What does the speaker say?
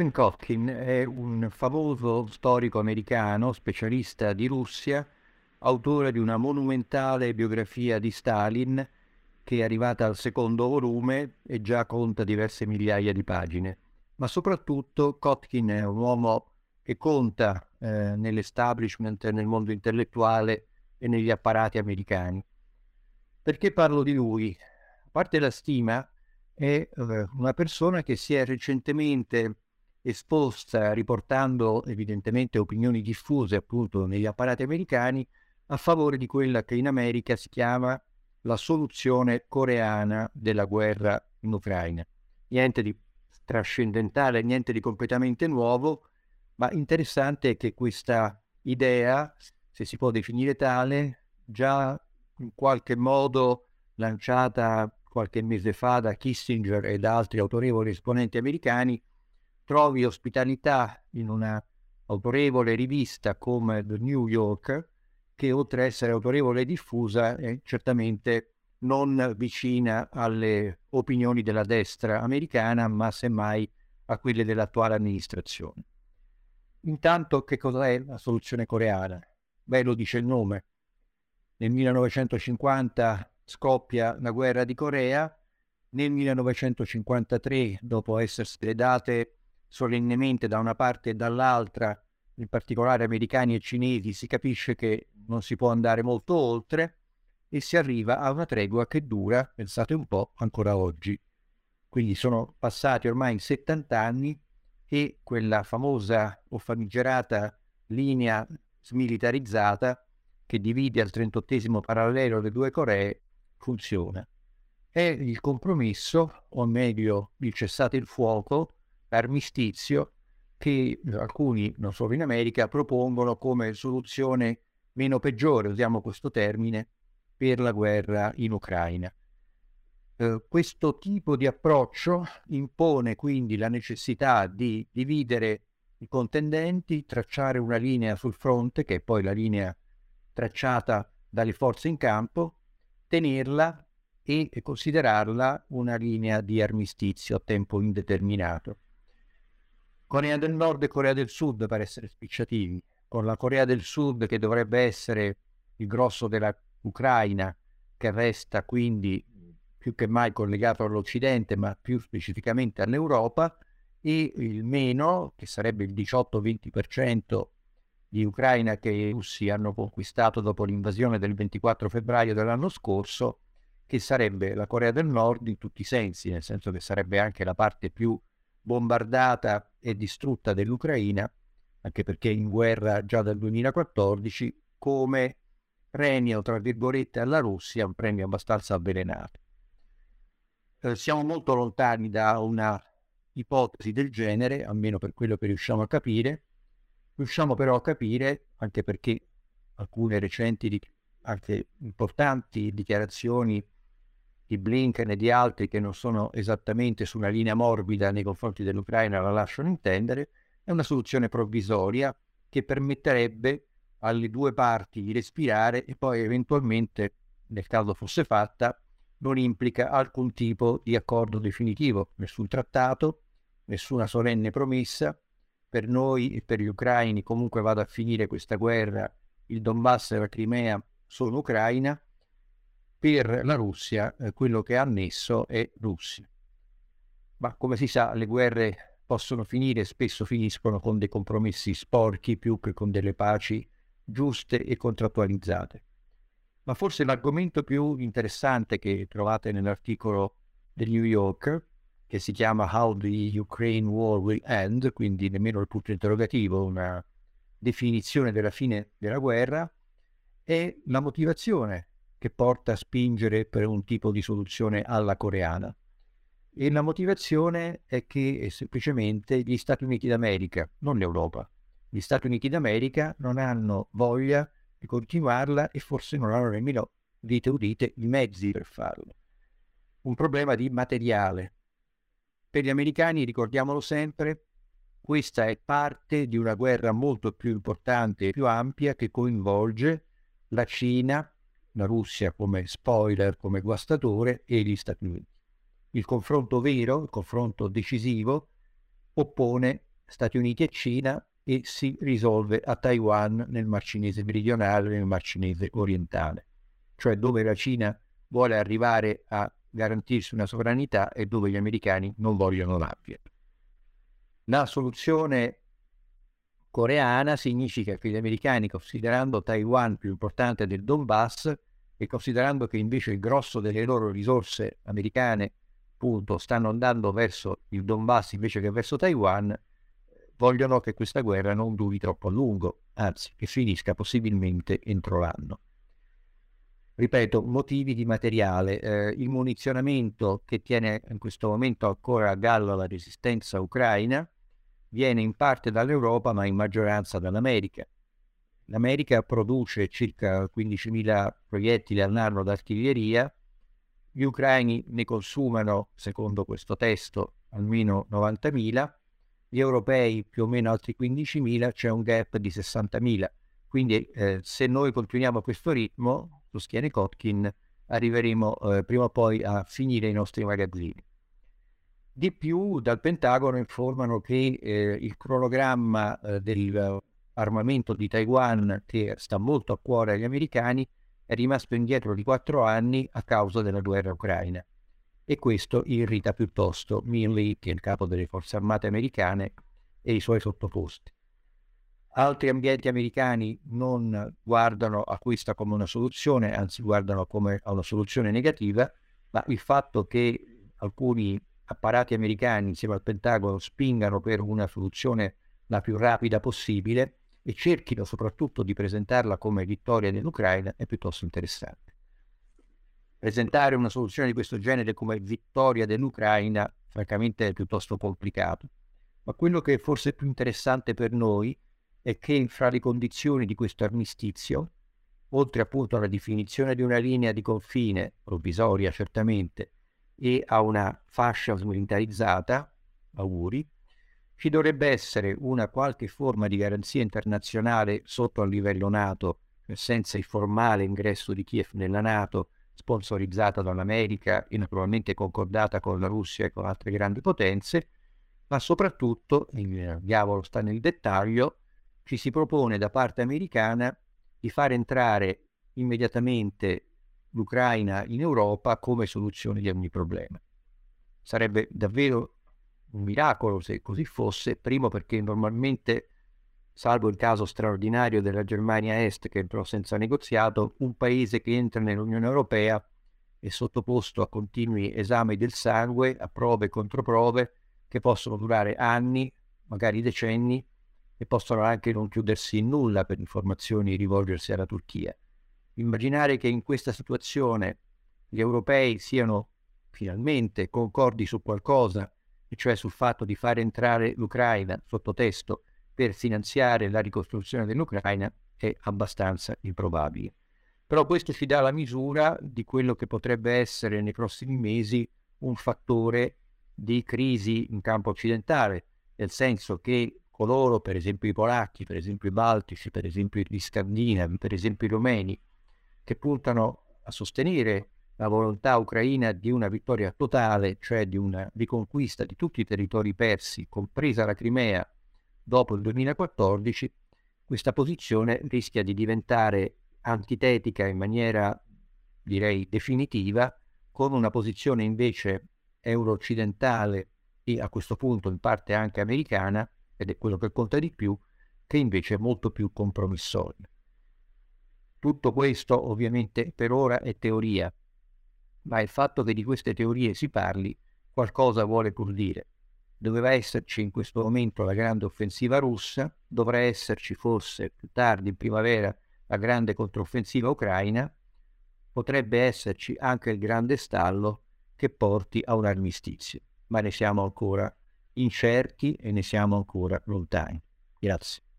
Stephen Kotkin è un famoso storico americano, specialista di Russia, autore di una monumentale biografia di Stalin che è arrivata al secondo volume e già conta diverse migliaia di pagine. Ma soprattutto Kotkin è un uomo che conta eh, nell'establishment, nel mondo intellettuale e negli apparati americani. Perché parlo di lui? A parte la stima, è eh, una persona che si è recentemente esposta, riportando evidentemente opinioni diffuse appunto negli apparati americani, a favore di quella che in America si chiama la soluzione coreana della guerra in Ucraina. Niente di trascendentale, niente di completamente nuovo, ma interessante è che questa idea, se si può definire tale, già in qualche modo lanciata qualche mese fa da Kissinger e da altri autorevoli esponenti americani, trovi ospitalità in una autorevole rivista come The New Yorker, che oltre ad essere autorevole e diffusa è certamente non vicina alle opinioni della destra americana, ma semmai a quelle dell'attuale amministrazione. Intanto che cos'è la soluzione coreana? Beh, lo dice il nome. Nel 1950 scoppia la guerra di Corea, nel 1953, dopo essersi date solennemente da una parte e dall'altra in particolare americani e cinesi, si capisce che non si può andare molto oltre e si arriva a una tregua che dura, pensate un po', ancora oggi. Quindi sono passati ormai 70 anni e quella famosa o famigerata linea smilitarizzata che divide al 38 parallelo le due Coree funziona. È il compromesso, o meglio il cessate il fuoco, l'armistizio che alcuni, non solo in America, propongono come soluzione meno peggiore, usiamo questo termine, per la guerra in Ucraina. Eh, questo tipo di approccio impone quindi la necessità di dividere i contendenti, tracciare una linea sul fronte, che è poi la linea tracciata dalle forze in campo, tenerla e considerarla una linea di armistizio a tempo indeterminato. Corea del Nord e Corea del Sud per essere spicciativi, con la Corea del Sud che dovrebbe essere il grosso dell'Ucraina, che resta quindi più che mai collegato all'Occidente, ma più specificamente all'Europa, e il meno, che sarebbe il 18-20% di Ucraina che i russi hanno conquistato dopo l'invasione del 24 febbraio dell'anno scorso, che sarebbe la Corea del Nord in tutti i sensi, nel senso che sarebbe anche la parte più bombardata e distrutta dell'Ucraina, anche perché in guerra già dal 2014, come premio, tra virgolette, alla Russia, un premio abbastanza avvelenato. Eh, siamo molto lontani da una ipotesi del genere, almeno per quello che riusciamo a capire. Riusciamo però a capire, anche perché alcune recenti, anche importanti dichiarazioni di Blinken e di altri che non sono esattamente su una linea morbida nei confronti dell'Ucraina la lasciano intendere, è una soluzione provvisoria che permetterebbe alle due parti di respirare e poi eventualmente, nel caso fosse fatta, non implica alcun tipo di accordo definitivo, nessun trattato, nessuna solenne promessa. Per noi e per gli ucraini comunque vada a finire questa guerra, il Donbass e la Crimea sono Ucraina, per la Russia eh, quello che ha annesso è Russia. Ma come si sa, le guerre possono finire, spesso finiscono con dei compromessi sporchi più che con delle paci giuste e contrattualizzate. Ma forse l'argomento più interessante che trovate nell'articolo del New Yorker, che si chiama How the Ukraine War Will End, quindi nemmeno il punto interrogativo, una definizione della fine della guerra, è la motivazione che porta a spingere per un tipo di soluzione alla coreana. E la motivazione è che è semplicemente gli Stati Uniti d'America, non l'Europa, gli Stati Uniti d'America non hanno voglia di continuarla e forse non hanno nemmeno, dite udite, i mezzi per farlo. Un problema di materiale. Per gli americani, ricordiamolo sempre, questa è parte di una guerra molto più importante e più ampia che coinvolge la Cina, la Russia come spoiler, come guastatore e gli Stati Uniti. Il confronto vero, il confronto decisivo, oppone Stati Uniti e Cina e si risolve a Taiwan nel Mar Cinese meridionale nel Mar Cinese orientale, cioè dove la Cina vuole arrivare a garantirsi una sovranità e dove gli americani non vogliono l'abbia. La soluzione coreana significa che gli americani, considerando Taiwan più importante del Donbass e considerando che invece il grosso delle loro risorse americane appunto stanno andando verso il Donbass invece che verso Taiwan, vogliono che questa guerra non duri troppo a lungo, anzi che finisca possibilmente entro l'anno. Ripeto, motivi di materiale, eh, il munizionamento che tiene in questo momento ancora a galla la resistenza ucraina viene in parte dall'Europa ma in maggioranza dall'America. L'America produce circa 15.000 proiettili all'anno d'artiglieria, gli ucraini ne consumano, secondo questo testo, almeno 90.000, gli europei più o meno altri 15.000, c'è un gap di 60.000. Quindi eh, se noi continuiamo a questo ritmo, sostiene Kotkin, arriveremo eh, prima o poi a finire i nostri magazzini. Di più, dal Pentagono informano che eh, il cronogramma eh, dell'armamento di Taiwan, che sta molto a cuore agli americani, è rimasto indietro di quattro anni a causa della guerra ucraina e questo irrita piuttosto Milley, che è il capo delle forze armate americane, e i suoi sottoposti. Altri ambienti americani non guardano a questa come una soluzione, anzi guardano come a una soluzione negativa, ma il fatto che alcuni apparati americani insieme al Pentagono spingano per una soluzione la più rapida possibile e cerchino soprattutto di presentarla come vittoria dell'Ucraina è piuttosto interessante presentare una soluzione di questo genere come vittoria dell'Ucraina, francamente è piuttosto complicato. Ma quello che è forse più interessante per noi è che fra le condizioni di questo armistizio, oltre appunto alla definizione di una linea di confine, provvisoria certamente, e a una fascia smilitarizzata, auguri, ci dovrebbe essere una qualche forma di garanzia internazionale sotto al livello NATO, senza il formale ingresso di Kiev nella NATO, sponsorizzata dall'America e naturalmente concordata con la Russia e con altre grandi potenze, ma soprattutto, il diavolo sta nel dettaglio, ci si propone da parte americana di far entrare immediatamente l'Ucraina in Europa come soluzione di ogni problema. Sarebbe davvero un miracolo se così fosse, primo perché normalmente salvo il caso straordinario della Germania Est che entrò senza negoziato, un paese che entra nell'Unione Europea è sottoposto a continui esami del sangue, a prove e controprove che possono durare anni, magari decenni, e possono anche non chiudersi in nulla per informazioni rivolgersi alla Turchia. Immaginare che in questa situazione gli europei siano finalmente concordi su qualcosa, e cioè sul fatto di far entrare l'Ucraina sotto testo per finanziare la ricostruzione dell'Ucraina è abbastanza improbabile. Però questo ci dà la misura di quello che potrebbe essere nei prossimi mesi un fattore di crisi in campo occidentale, nel senso che coloro, per esempio i polacchi, per esempio i baltici, per esempio gli scandinavi, per esempio i romeni, che puntano a sostenere la volontà ucraina di una vittoria totale, cioè di una riconquista di tutti i territori persi, compresa la Crimea, dopo il 2014, questa posizione rischia di diventare antitetica in maniera, direi, definitiva, con una posizione invece euro-occidentale e a questo punto in parte anche americana, ed è quello che conta di più, che invece è molto più compromissoria. Tutto questo ovviamente per ora è teoria, ma il fatto che di queste teorie si parli qualcosa vuole pur dire doveva esserci in questo momento la grande offensiva russa, dovrà esserci forse più tardi in primavera la grande controffensiva ucraina, potrebbe esserci anche il grande stallo che porti a un armistizio, ma ne siamo ancora incerti e ne siamo ancora lontani. Grazie.